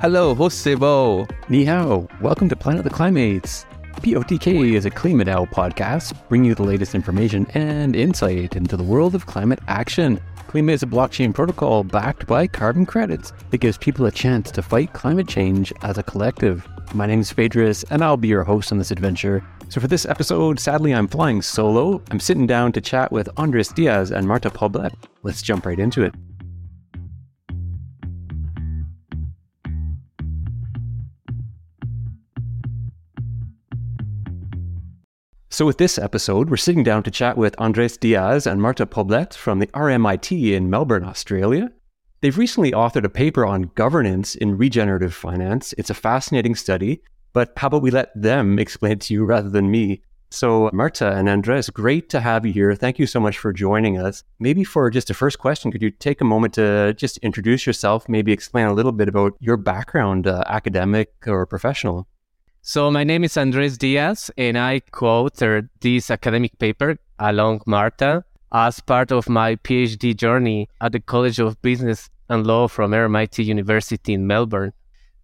Hello, Hosebo. Ni hao. Welcome to Planet of the Klimates. POTK is a KlimaDAO podcast, bringing you the latest information and insight into the world of climate action. Klima is a blockchain protocol backed by carbon credits that gives people a chance to fight climate change as a collective. My name is Phaedrus, and I'll be your host on this adventure. So, for this episode, sadly, I'm flying solo. I'm sitting down to chat with Andres Diaz and Marta Poblet. Let's jump right into it. So, with this episode, we're sitting down to chat with Andres Diaz and Marta Poblet from the RMIT in Melbourne, Australia. They've recently authored a paper on governance in regenerative finance. It's a fascinating study, but how about we let them explain it to you rather than me? So, Marta and Andres, great to have you here. Thank you so much for joining us. Maybe for just a first question, could you take a moment to just introduce yourself, maybe explain a little bit about your background, uh, academic or professional? So my name is Andres Diaz, and I co-authored this academic paper along Marta as part of my PhD journey at the College of Business and Law from RMIT University in Melbourne.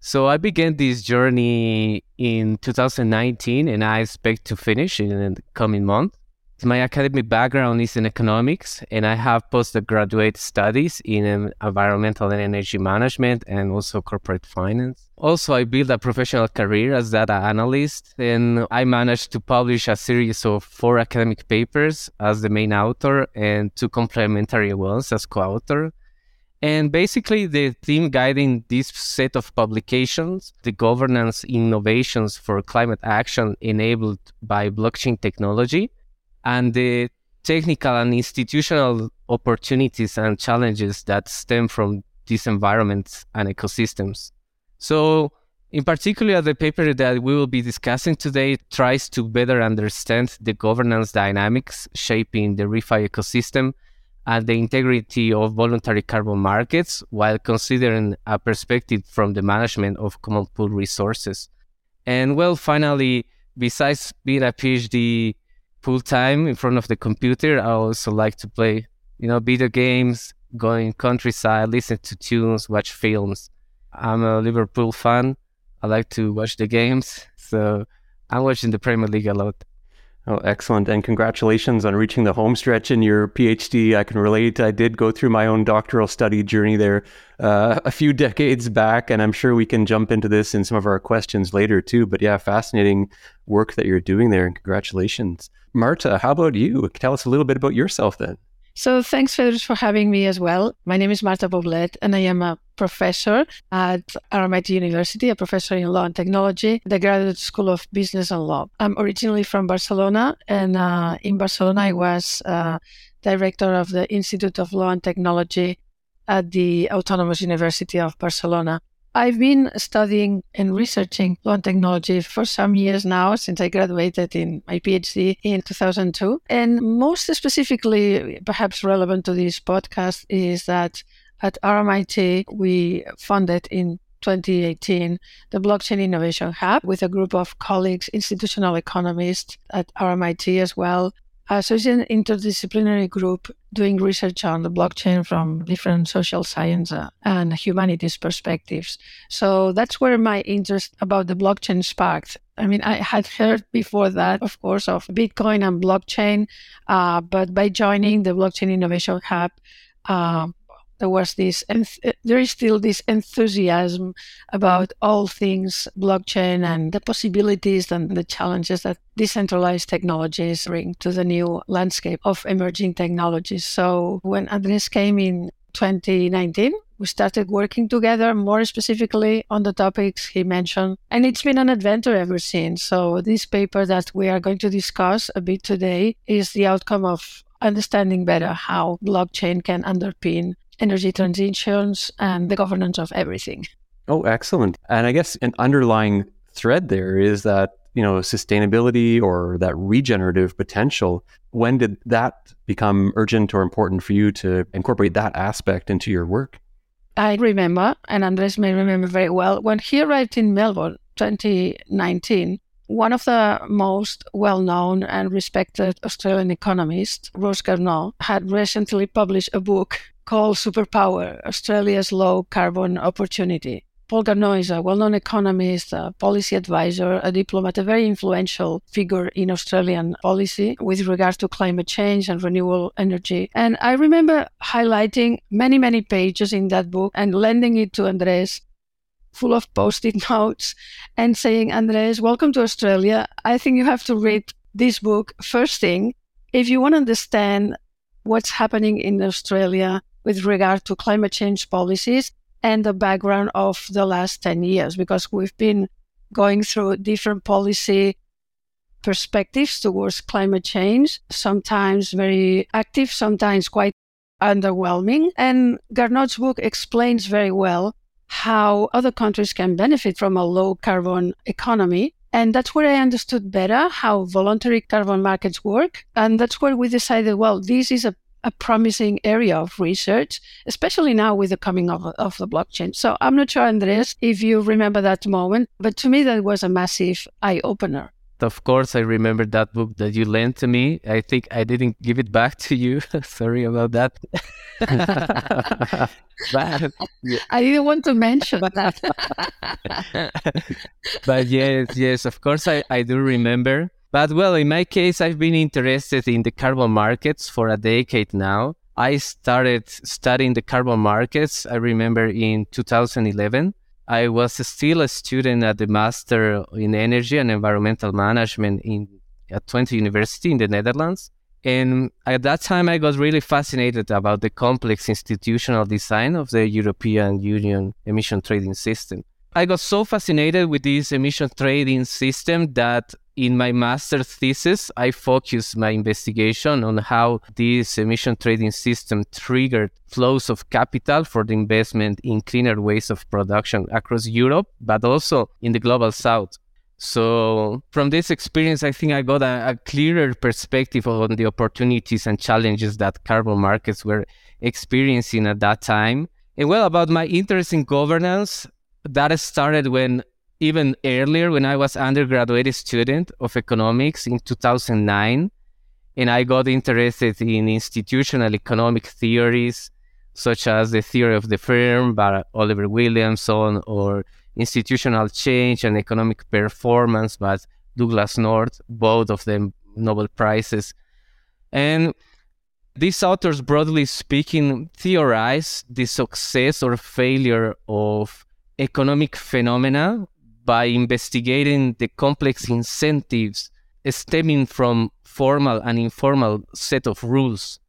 So I began this journey in 2019, and I expect to finish in the coming month. My academic background is in economics, and I have postgraduate studies in um, environmental and energy management and also corporate finance. Also, I built a professional career as data analyst, and I managed to publish a series of four academic papers as the main author and two complementary ones as co author. And basically, the theme guiding this set of publications, the governance innovations for climate action enabled by blockchain technology, and the technical and institutional opportunities and challenges that stem from these environments and ecosystems. So, in particular, the paper that we will be discussing today tries to better understand the governance dynamics shaping the ReFi ecosystem and the integrity of voluntary carbon markets while considering a perspective from the management of common pool resources. And well, finally, besides being a PhD full time in front of the computer. I also like to play, you know, video games, going countryside, listen to tunes, watch films. I'm a Liverpool fan. I like to watch the games, so I'm watching the Premier League a lot. Oh, excellent. And congratulations on reaching the home stretch in your PhD. I can relate. I did go through my own doctoral study journey there uh, a few decades back, and I'm sure we can jump into this in some of our questions later too. But yeah, fascinating work that you're doing there, and congratulations. Marta, how about you? Tell us a little bit about yourself then. So thanks, Phaedrus, for having me as well. My name is Marta Poblet, and I am a professor at RMIT University, a professor in law and technology, the Graduate School of Business and Law. I'm originally from Barcelona, and uh, in Barcelona, I was uh, director of the Institute of Law and Technology at the Autonomous University of Barcelona. I've been studying and researching and technology for some years now, since I graduated in my PhD in 2002. And most specifically, perhaps relevant to this podcast, is that at RMIT, we funded in 2018 the Blockchain Innovation Hub with a group of colleagues, institutional economists at RMIT as well, uh, so it's an interdisciplinary group doing research on the blockchain from different social science uh, and humanities perspectives. So that's where my interest about the blockchain sparked. I mean, I had heard before that, of course, of Bitcoin and blockchain, uh, but by joining the Blockchain Innovation Hub, uh, there was this eh, there is still this enthusiasm about all things blockchain and the possibilities and the challenges that decentralized technologies bring to the new landscape of emerging technologies. So when andres came in 2019 we started working together more specifically on the topics he mentioned and it's been an adventure ever since. So this paper that we are going to discuss a bit today is the outcome of understanding better how blockchain can underpin energy transitions and the governance of everything. Oh, excellent. And I guess an underlying thread there is that, you know, sustainability or that regenerative potential. When did that become urgent or important for you to incorporate that aspect into your work? I remember, and Andres may remember very well, when he arrived in Melbourne 2019, one of the most well known and respected Australian economists, Ross Garnaut, had recently published a book called Superpower Australia's Low Carbon Opportunity. Paul Garnaut is a well known economist, a policy advisor, a diplomat, a very influential figure in Australian policy with regard to climate change and renewable energy. And I remember highlighting many, many pages in that book and lending it to Andres full of post it notes and saying, Andres, welcome to Australia. I think you have to read this book first thing if you want to understand what's happening in Australia with regard to climate change policies and the background of the last 10 years, because we've been going through different policy perspectives towards climate change, sometimes very active, sometimes quite underwhelming. And Garnaut's book explains very well how other countries can benefit from a low carbon economy. And that's where I understood better how voluntary carbon markets work. And that's where we decided, well, this is a a promising area of research, especially now with the coming of, of the blockchain. So I'm not sure, Andres, if you remember that moment, but to me, that was a massive eye opener. Of course, I remember that book that you lent to me. I think I didn't give it back to you. Sorry about that. but, yeah. I didn't want to mention that. but yes, yes, of course, I, I do remember. But well, in my case, I've been interested in the carbon markets for a decade now. I started studying the carbon markets, I remember in 2011. I was still a student at the Master in Energy and Environmental Management in at Twente University in the Netherlands. And at that time, I got really fascinated about the complex institutional design of the European Union emission trading system. I got so fascinated with this emission trading system that in my master's thesis, I focused my investigation on how this emission trading system triggered flows of capital for the investment in cleaner ways of production across Europe, but also in the global south. So, from this experience, I think I got a, a clearer perspective on the opportunities and challenges that carbon markets were experiencing at that time. And well, about my interest in governance, that started when even earlier when I was undergraduate student of economics in 2009, and I got interested in institutional economic theories such as the theory of the firm by Oliver Williamson or institutional change and economic performance by Douglass North, both of them Nobel Prizes. And these authors, broadly speaking, theorize the success or failure of economic phenomena by investigating the complex incentives stemming from formal and informal set of rules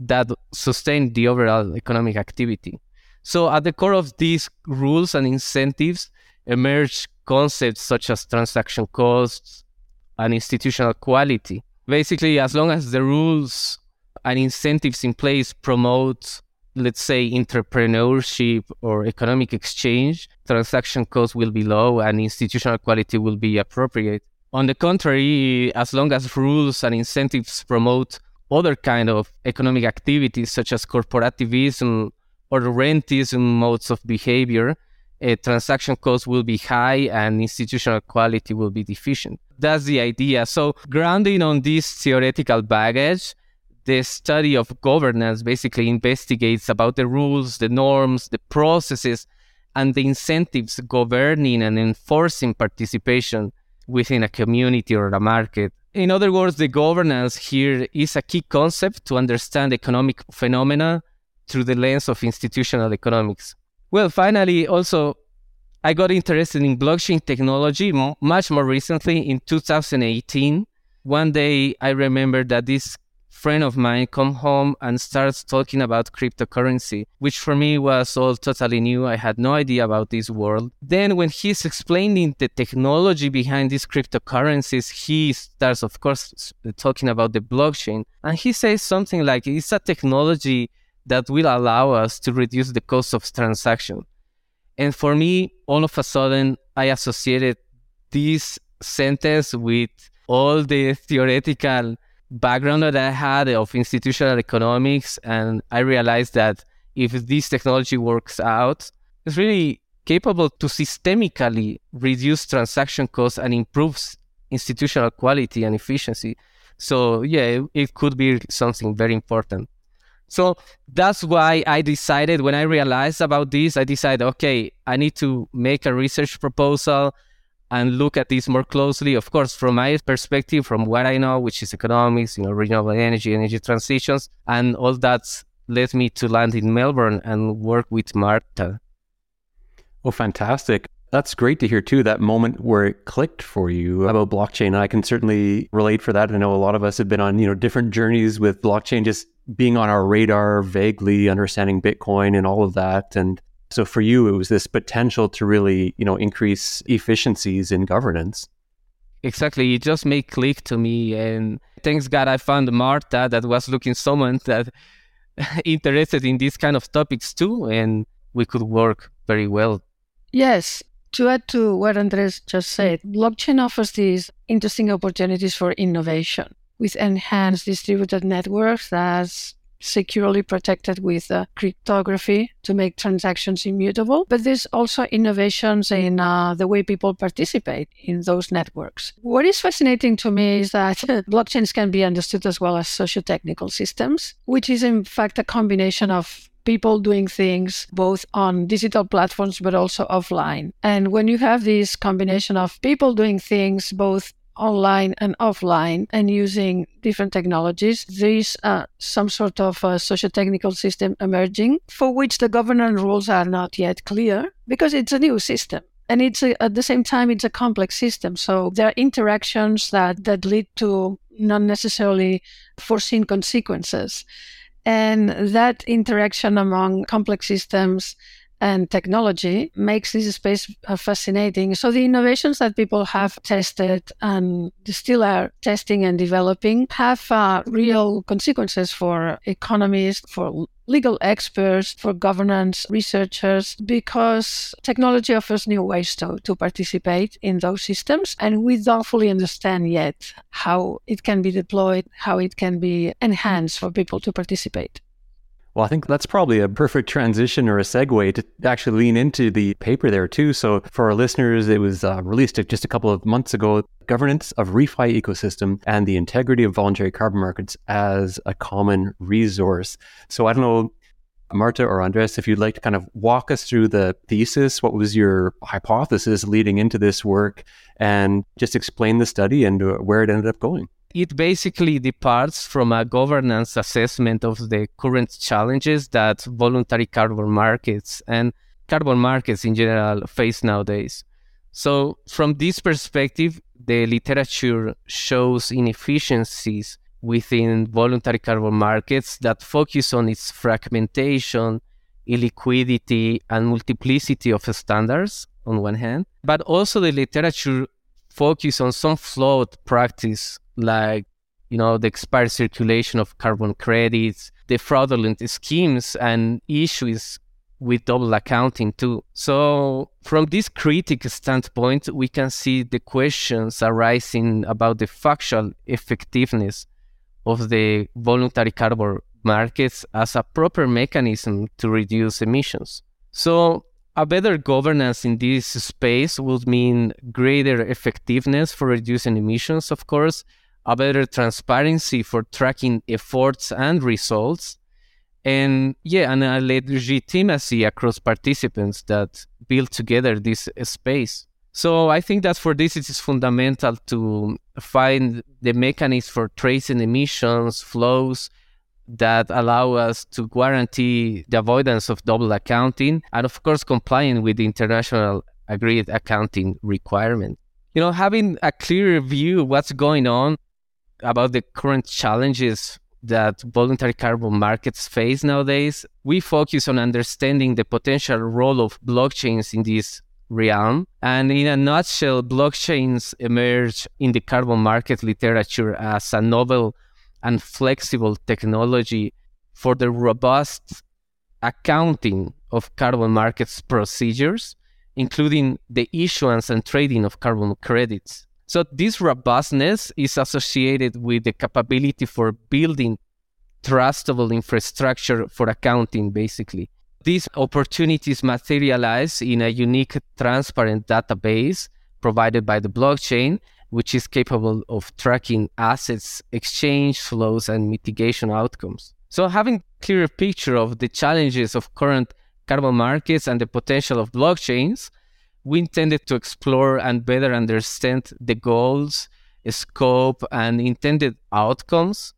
that sustain the overall economic activity. So at the core of these rules and incentives emerge concepts such as transaction costs and institutional quality. Basically, as long as the rules and incentives in place promote let's say entrepreneurship or economic exchange, transaction costs will be low and institutional quality will be appropriate. On the contrary, as long as rules and incentives promote other kind of economic activities such as corporativism or rentism modes of behavior, uh, transaction costs will be high and institutional quality will be deficient. That's the idea. So, grounding on this theoretical baggage, the study of governance basically investigates about the rules, the norms, the processes, and the incentives governing and enforcing participation within a community or a market. In other words, the governance here is a key concept to understand economic phenomena through the lens of institutional economics. Well, finally, also, I got interested in blockchain technology much more recently in 2018. One day, I remember that this friend of mine come home and starts talking about cryptocurrency, which for me was all totally new. I had no idea about this world. Then when he's explaining the technology behind these cryptocurrencies, he starts, of course, talking about the blockchain. And he says something like, it's a technology that will allow us to reduce the cost of transaction. And for me, all of a sudden, I associated this sentence with all the theoretical background that I had of institutional economics, and I realized that if this technology works out, it's really capable to systemically reduce transaction costs and improves institutional quality and efficiency. So yeah, it, it could be something very important. So that's why I decided when I realized about this, I decided, okay, I need to make a research proposal and look at this more closely. Of course, from my perspective, from what I know, which is economics, you know, renewable energy, energy transitions, and all that led me to land in Melbourne and work with Marta. Oh, fantastic. That's great to hear too. That moment where it clicked for you about blockchain. I can certainly relate for that. I know a lot of us have been on, you know, different journeys with blockchain just being on our radar, vaguely understanding Bitcoin and all of that. And so for you, it was this potential to really, you know, increase efficiencies in governance. Exactly. It just made click to me. And thanks God I found Marta that was looking someone that interested in these kind of topics too. And we could work very well. Yes, to add to what Andres just mm-hmm. said, blockchain offers these interesting opportunities for innovation with enhanced distributed networks that's securely protected with uh, cryptography to make transactions immutable. But there's also innovations in uh, the way people participate in those networks. What is fascinating to me is that blockchains can be understood as well as socio-technical systems, which is in fact a combination of people doing things both on digital platforms but also offline. And when you have this combination of people doing things both online and offline and using different technologies, there is uh, some sort of uh, socio-technical system emerging for which the governance rules are not yet clear because it's a new system. And it's a, at the same time, it's a complex system. So there are interactions that, that lead to not necessarily foreseen consequences. And that interaction among complex systems and technology makes this space uh, fascinating. So the innovations that people have tested and still are testing and developing have uh, real consequences for economists, for legal experts, for governance researchers, because technology offers new ways to, to participate in those systems. And we don't fully understand yet how it can be deployed, how it can be enhanced for people to participate. Well, I think that's probably a perfect transition or a segue to actually lean into the paper there too. So, for our listeners, it was uh, released just a couple of months ago. Governance of ReFi ecosystem and the integrity of voluntary carbon markets as a common resource. So, I don't know, Marta or Andres, if you'd like to kind of walk us through the thesis, what was your hypothesis leading into this work, and just explain the study and uh, where it ended up going it basically departs from a governance assessment of the current challenges that voluntary carbon markets and carbon markets in general face nowadays. So, from this perspective, the literature shows inefficiencies within voluntary carbon markets that focus on its fragmentation, illiquidity, and multiplicity of standards on one hand, but also the literature focus on some flawed practice like you know the expired circulation of carbon credits, the fraudulent schemes and issues with double accounting too. So from this critical standpoint, we can see the questions arising about the factual effectiveness of the voluntary carbon markets as a proper mechanism to reduce emissions. So a better governance in this space would mean greater effectiveness for reducing emissions, of course, a better transparency for tracking efforts and results, and yeah, and a legitimacy across participants that build together this space. So I think that for this it is fundamental to find the mechanism for tracing emissions, flows that allow us to guarantee the avoidance of double accounting and of course complying with the international agreed accounting requirement. You know, having a clear view what's going on about the current challenges that voluntary carbon markets face nowadays, we focus on understanding the potential role of blockchains in this realm. And in a nutshell, blockchains emerge in the carbon market literature as a novel and flexible technology for the robust accounting of carbon markets procedures, including the issuance and trading of carbon credits. So this robustness is associated with the capability for building trustable infrastructure for accounting, basically. These opportunities materialize in a unique, transparent database provided by the blockchain, which is capable of tracking assets, exchange flows, and mitigation outcomes. So having clearer picture of the challenges of current carbon markets and the potential of blockchains, we intended to explore and better understand the goals, scope, and intended outcomes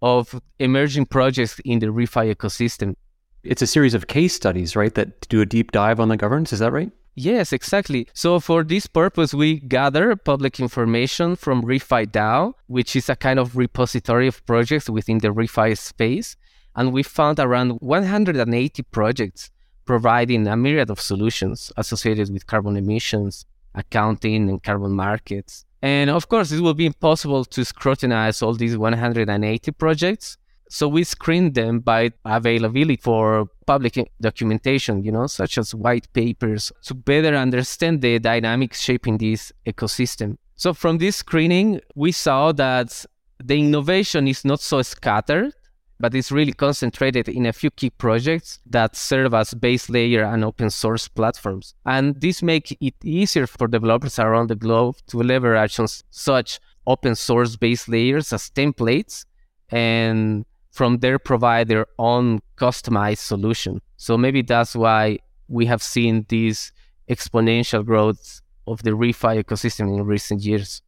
of emerging projects in the ReFi ecosystem. It's a series of case studies, right, that do a deep dive on the governance. Is that right? Yes, exactly. So for this purpose, we gather public information from ReFi DAO, which is a kind of repository of projects within the ReFi space. And we found around 180 projects providing a myriad of solutions associated with carbon emissions, accounting, and carbon markets. And of course, it will be impossible to scrutinize all these 180 projects. So we screened them by availability for public documentation, you know, such as white papers, to better understand the dynamics shaping this ecosystem. So from this screening, we saw that the innovation is not so scattered but it's really concentrated in a few key projects that serve as base layer and open source platforms. And this makes it easier for developers around the globe to leverage such open source base layers as templates and from their provide their own customized solution. So maybe that's why we have seen this exponential growth of the ReFi ecosystem in recent years.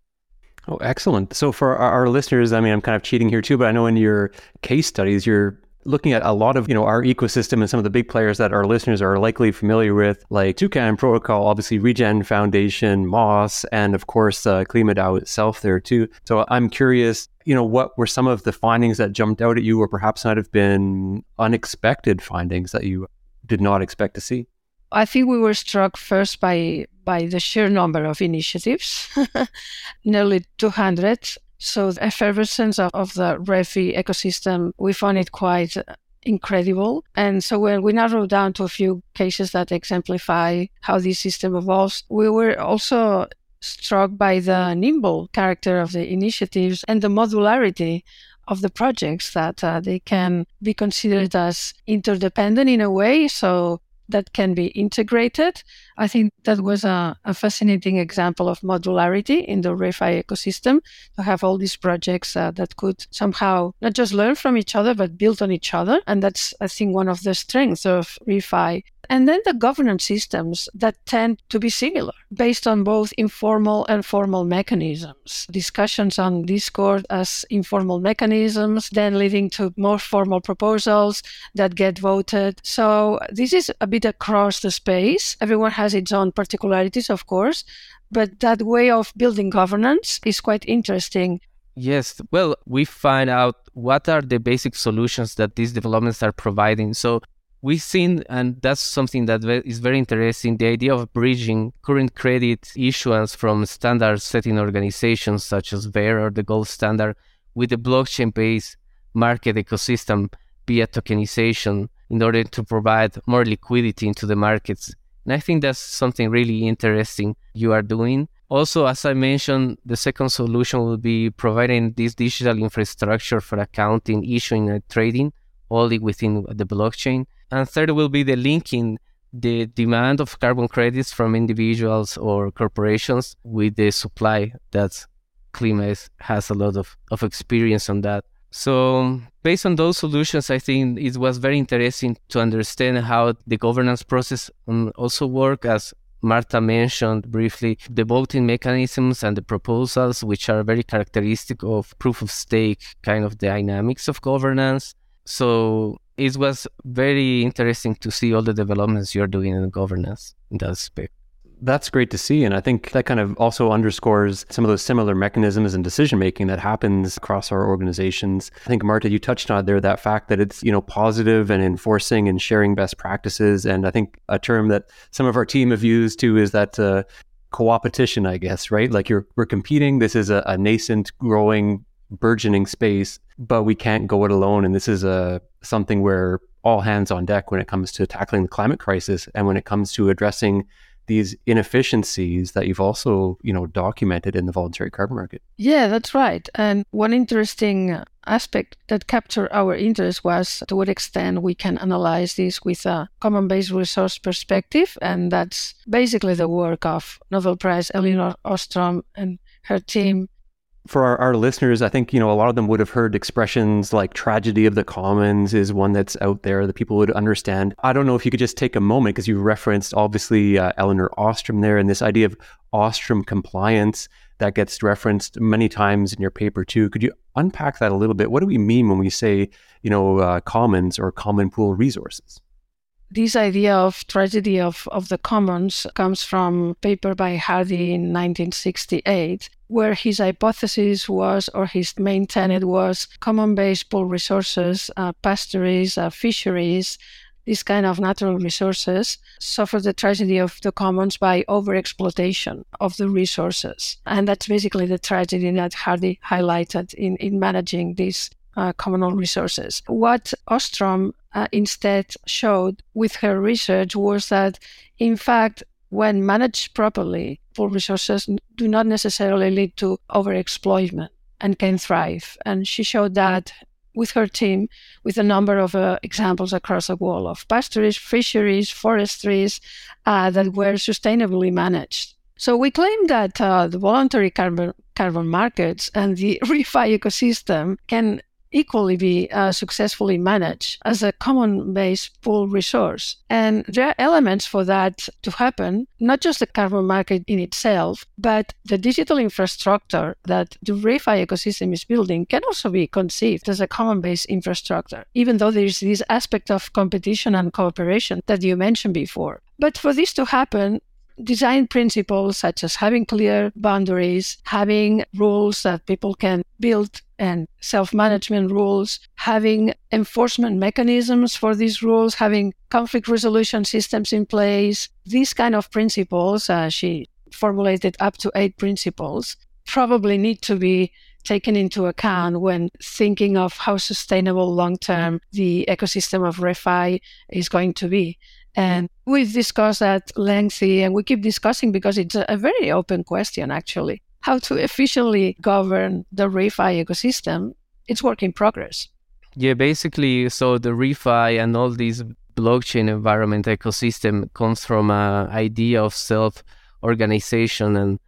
Oh, excellent. So for our, listeners, I mean, I'm kind of cheating here too, but I know in your case studies, you're looking at a lot of, you know, our ecosystem and some of the big players that our listeners are likely familiar with, like Toucan Protocol, obviously Regen Foundation, Moss, and of course, uh, KlimaDAO itself there too. So I'm curious, you know, what were some of the findings that jumped out at you or perhaps might have been unexpected findings that you did not expect to see? I think we were struck first by by the sheer number of initiatives, nearly 200. So the effervescence of, of the ReFi ecosystem, we found it quite incredible. And so when we narrowed down to a few cases that exemplify how this system evolves, we were also struck by the nimble character of the initiatives and the modularity of the projects that uh, they can be considered as interdependent in a way. So that can be integrated. I think that was a, a, fascinating example of modularity in the ReFi ecosystem to have all these projects uh, that could somehow not just learn from each other, but build on each other. And that's, I think, one of the strengths of ReFi and then the governance systems that tend to be similar, based on both informal and formal mechanisms. Discussions on Discord as informal mechanisms, then leading to more formal proposals that get voted. So this is a bit across the space. Everyone has its own particularities, of course, but that way of building governance is quite interesting. Yes, well, we find out what are the basic solutions that these developments are providing. So we've seen, and that's something that is very interesting, the idea of bridging current credit issuance from standard setting organizations such as Verra or the gold standard with the blockchain based market ecosystem via tokenization in order to provide more liquidity into the markets. And I think that's something really interesting you are doing. Also, as I mentioned, the second solution will be providing this digital infrastructure for accounting, issuing, and trading only within the blockchain. And third will be the linking the demand of carbon credits from individuals or corporations with the supply that Klima has a lot of, of experience on that. So based on those solutions, I think it was very interesting to understand how the governance process um, also work as Marta mentioned briefly the voting mechanisms and the proposals, which are very characteristic of proof of stake kind of dynamics of governance. So it was very interesting to see all the developments you're doing in governance in that aspect. That's great to see. And I think that kind of also underscores some of those similar mechanisms and decision making that happens across our organizations. I think, Marta, you touched on there that fact that it's, you know, positive and enforcing and sharing best practices. And I think a term that some of our team have used too is that uh, co-opetition, I guess, right? Like you're we're competing. This is a, a nascent, growing burgeoning space, but we can't go it alone. And this is a something where all hands on deck when it comes to tackling the climate crisis and when it comes to addressing these inefficiencies that you've also, you know, documented in the voluntary carbon market. Yeah, that's right. And one interesting aspect that captured our interest was to what extent we can analyze this with a common based resource perspective. And that's basically the work of Nobel Prize Elinor Ostrom and her team For our, our, listeners, I think, you know, a lot of them would have heard expressions like tragedy of the commons is one that's out there that people would understand. I don't know if you could just take a moment because you referenced obviously uh, Elinor Ostrom there and this idea of Ostrom compliance that gets referenced many times in your paper too. Could you unpack that a little bit? What do we mean when we say, you know, uh, commons or common pool resources? This idea of tragedy of, of the commons comes from a paper by Hardin in 1968, where his hypothesis was, or his main tenet was, common-based pool resources, uh, uh, fisheries, these kind of natural resources suffer the tragedy of the commons by overexploitation of the resources. And that's basically the tragedy that Hardin highlighted in, in managing these uh, communal resources. What Ostrom uh, instead showed with her research was that, in fact, when managed properly, resources do not necessarily lead to overexploitment and can thrive. And she showed that with her team with a number of uh, examples across the world of pastories, fisheries, forestries uh, that were sustainably managed. So we claim that uh, the voluntary carbon, carbon markets and the REFI ecosystem can equally be uh, successfully managed as a common base pool resource. And there are elements for that to happen, not just the carbon market in itself, but the digital infrastructure that the REFI ecosystem is building can also be conceived as a common base infrastructure, even though there is this aspect of competition and cooperation that you mentioned before. But for this to happen, design principles such as having clear boundaries, having rules that people can build and self management rules, having enforcement mechanisms for these rules, having conflict resolution systems in place. These kind of principles, uh, she formulated up to eight principles, probably need to be taken into account when thinking of how sustainable long term the ecosystem of REFI is going to be. And we've discussed that lengthy and we keep discussing because it's a, very open question, actually. How to efficiently govern the REFI ecosystem, it's work in progress. Yeah, basically, so the REFI and all these blockchain environment ecosystem comes from an idea of self organization and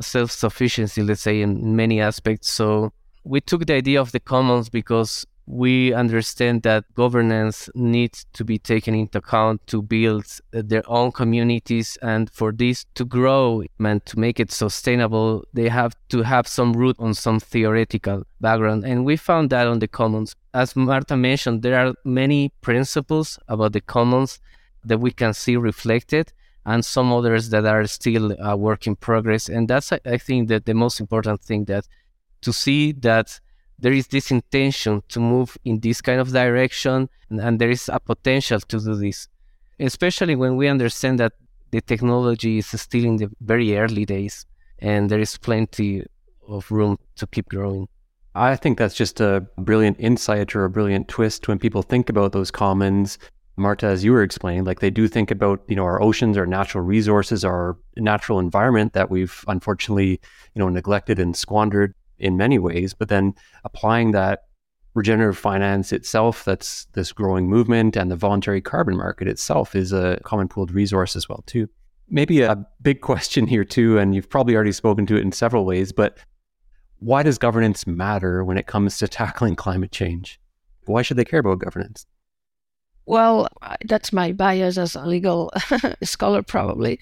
self sufficiency, let's say, in many aspects. So we took the idea of the commons because we understand that governance needs to be taken into account to build uh, their own communities and for this to grow and to make it sustainable they have to have some root on some theoretical background. And we found that on the commons. As marta mentioned there are many principles about the commons that we can see reflected and some others that are still a work in progress. And that's i think that the most important thing that to see that there is this intention to move in this kind of direction and, and, there is a potential to do this. Especially when we understand that the technology is still in the very early days and there is plenty of room to keep growing. I think that's just a brilliant insight or a brilliant twist when people think about those commons. Marta as you were explaining like they do think about you know our oceans our natural resources our natural environment that we've unfortunately you know neglected and squandered in many ways, but then applying that regenerative finance itself, that's this growing movement, and the voluntary carbon market itself is a common pooled resource as well too. Maybe a big question here too, and you've probably already spoken to it in several ways, but why does governance matter when it comes to tackling climate change? Why should they care about governance? Well, that's my bias as a legal scholar, probably.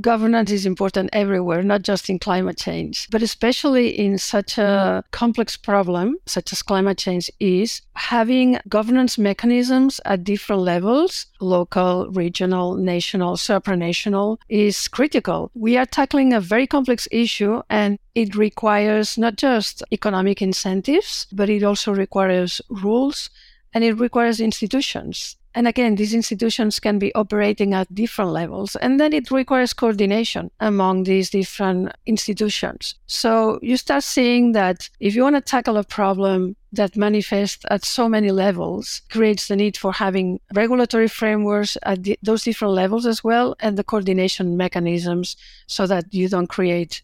Governance is important everywhere, not just in climate change, but especially in such a mm-hmm. complex problem, such as climate change is, having governance mechanisms at different levels, local, regional, national, supranational, is critical. We are tackling a very complex issue and it requires not just economic incentives, but it also requires rules and it requires institutions and again, these institutions can be operating at different levels, and then it requires coordination among these different institutions. So you start seeing that if you want to tackle a problem that manifests at so many levels, creates the need for having regulatory frameworks at the, those different levels as well, and the coordination mechanisms so that you don't create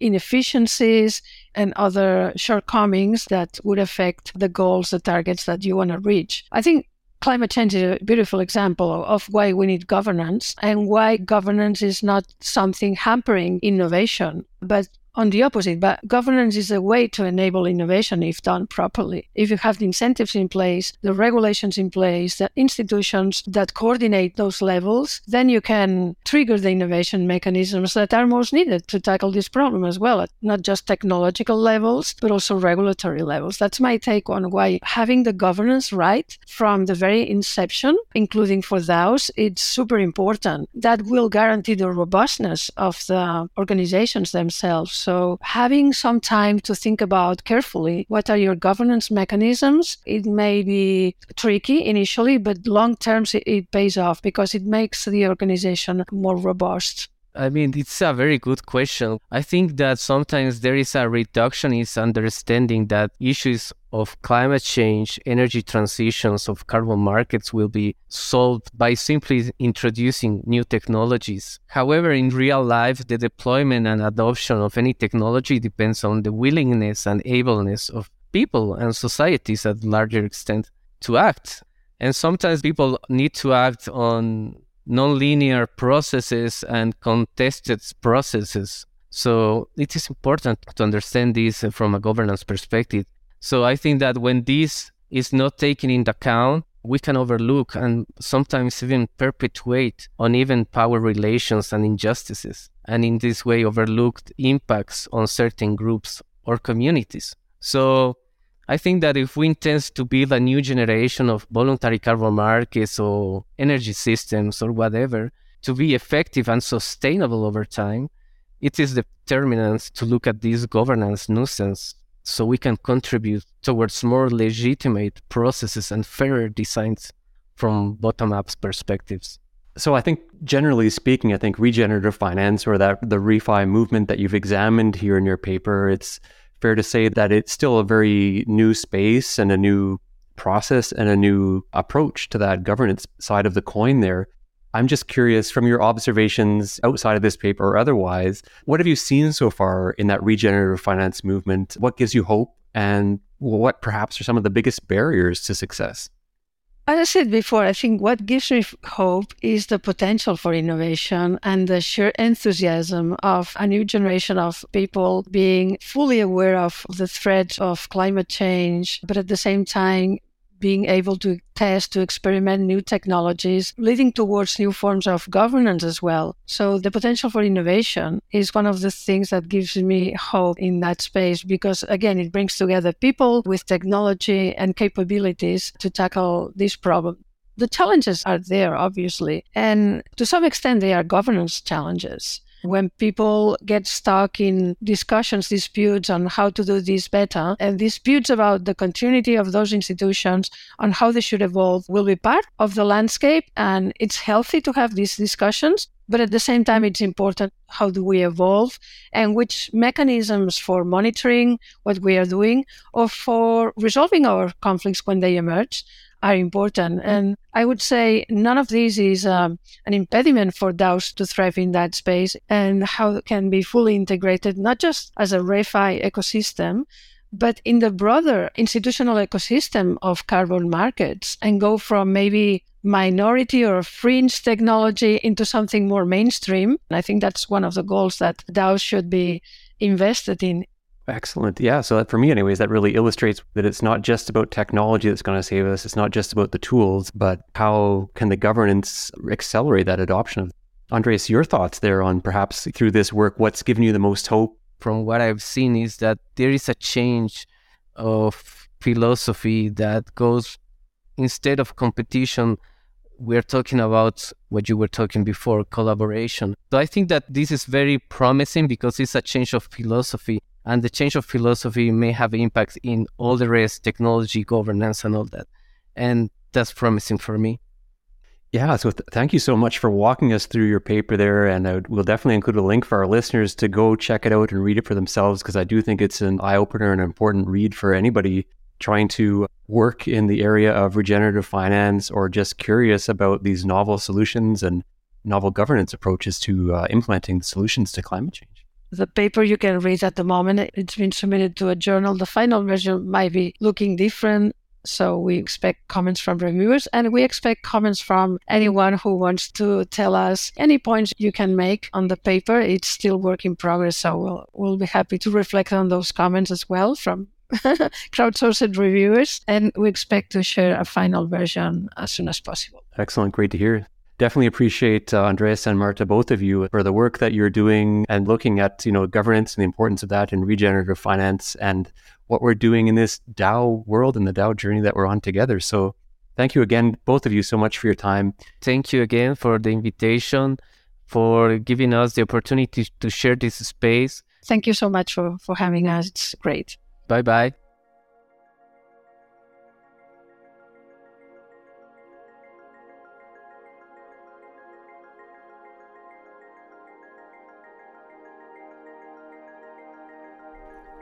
inefficiencies and other shortcomings that would affect the goals, the targets that you want to reach. I think climate change is a beautiful example of why we need governance and why governance is not something hampering innovation, but on the opposite, but governance is a way to enable innovation if done properly. If you have the incentives in place, the regulations in place, the institutions that coordinate those levels, then you can trigger the innovation mechanisms that are most needed to tackle this problem as well, at not just technological levels, but also regulatory levels. That's my take on why having the governance right from the very inception, including for DAOs, it's super important. That will guarantee the robustness of the organizations themselves. So having some time to think about carefully what are your governance mechanisms, it may be tricky initially, but long term it pays off because it makes the organization more robust. I mean, it's a very good question. I think that sometimes there is a reductionist understanding that issues of climate change, energy transitions, of carbon markets will be solved by simply introducing new technologies. However, in real life, the deployment and adoption of any technology depends on the willingness and ableness of people and societies at larger extent to act. And sometimes people need to act on nonlinear processes and contested processes. So it is important to understand this uh, from a governance perspective. So I think that when this is not taken into account, we can overlook and sometimes even perpetuate uneven power relations and injustices, and in this way overlooked impacts on certain groups or communities. So I think that if we intend to build a new generation of voluntary carbon markets or energy systems or whatever to be effective and sustainable over time, it is determinant to look at this governance nuisance so we can contribute towards more legitimate processes and fairer designs from bottom up perspectives. So I think generally speaking, I think regenerative finance or that the refi movement that you've examined here in your paper, it's fair to say that it's still a very new space and a new process and a new approach to that governance side of the coin there. I'm just curious from your observations outside of this paper or otherwise, what have you seen so far in that regenerative finance movement? What gives you hope? And what perhaps are some of the biggest barriers to success? As I said before, I think what gives me hope is the potential for innovation and the sheer enthusiasm of a new generation of people being fully aware of the threat of climate change, but at the same time being able to test, to experiment new technologies, leading towards new forms of governance as well. So the potential for innovation is one of the things that gives me hope in that space because, again, it brings together people with technology and capabilities to tackle this problem. The challenges are there, obviously, and to some extent, they are governance challenges when people get stuck in discussions, disputes on how to do this better, and disputes about the continuity of those institutions on how they should evolve will be part of the landscape. And it's healthy to have these discussions. But at the same time, it's important how do we evolve and which mechanisms for monitoring what we are doing or for resolving our conflicts when they emerge are important. And I would say none of these is um, an impediment for DAOs to thrive in that space and how it can be fully integrated, not just as a ReFi ecosystem, but in the broader institutional ecosystem of carbon markets and go from maybe minority or fringe technology into something more mainstream. And I think that's one of the goals that DAOs should be invested in Excellent. Yeah. So that for me, anyways, that really illustrates that it's not just about technology that's going to save us. It's not just about the tools, but how can the governance accelerate that adoption of Andres, your thoughts there on perhaps through this work, what's given you the most hope? From what I've seen is that there is a change of philosophy that goes instead of competition, we're talking about what you were talking before, collaboration. So I think that this is very promising because it's a change of philosophy and the change of philosophy may have impact in all the rest technology governance and all that. And that's promising for me. Yeah so th- thank you so much for walking us through your paper there. And we'll definitely include a link for our listeners to go check it out and read it for themselves because i do think it's an eye-opener and an important read for anybody trying to work in the area of regenerative finance or just curious about these novel solutions and novel governance approaches to uh, implementing solutions to climate change the paper you can read at the moment, it's been submitted to a journal. The final version might be looking different. So we expect comments from reviewers and we expect comments from anyone who wants to tell us any points you can make on the paper. It's still work in progress. So we'll, we'll be happy to reflect on those comments as well from crowdsourced reviewers. And we expect to share a final version as soon as possible. Excellent. Great to hear definitely appreciate uh, Andreas and Marta, both of you, for the work that you're doing and looking at you know governance and the importance of that in regenerative finance and what we're doing in this DAO world and the DAO journey that we're on together. So, thank you again, both of you, so much for your time. Thank you again for the invitation, for giving us the opportunity to share this space. Thank you so much for, for having us. It's great. Bye bye.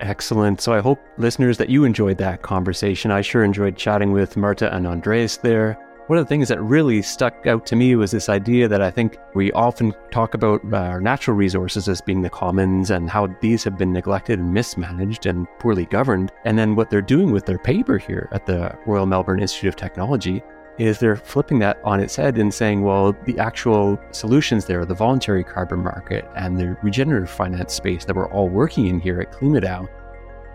Excellent. So I hope, listeners, that you enjoyed that conversation. I sure enjoyed chatting with Marta and Andres there. One of the things that really stuck out to me was this idea that I think we often talk about uh, our natural resources as being the commons and how these have been neglected and mismanaged and poorly governed. And then what they're doing with their paper here at the Royal Melbourne Institute of Technology is they're flipping that on its head and saying, well, the actual solutions there, the voluntary carbon market and the regenerative finance space that we're all working in here at KlimaDAO,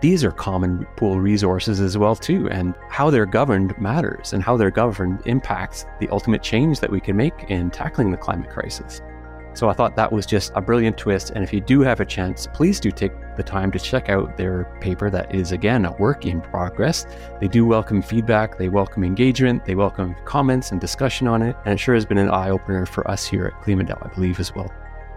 these are common pool resources as well too, and how they're governed matters, and how they're governed impacts the ultimate change that we can make in tackling the climate crisis. So I thought that was just a brilliant twist. And if you do have a chance, please do take the time to check out their paper that is, again, a work in progress. They do welcome feedback, they welcome engagement, they welcome comments and discussion on it. And it sure has been an eye opener for us here at KlimaDAO, I believe, as well.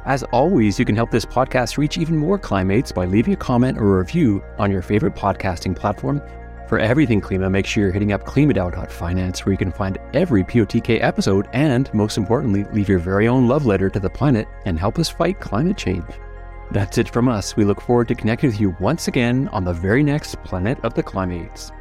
As always, you can help this podcast reach even more Klimates by leaving a comment or a review on your favorite podcasting platform for everything Klima, make sure you're hitting up klimadao.finance where you can find every POTK episode and, most importantly, leave your very own love letter to the planet and help us fight climate change. That's it from us. We look forward to connecting with you once again on the very next Planet of the Klimates.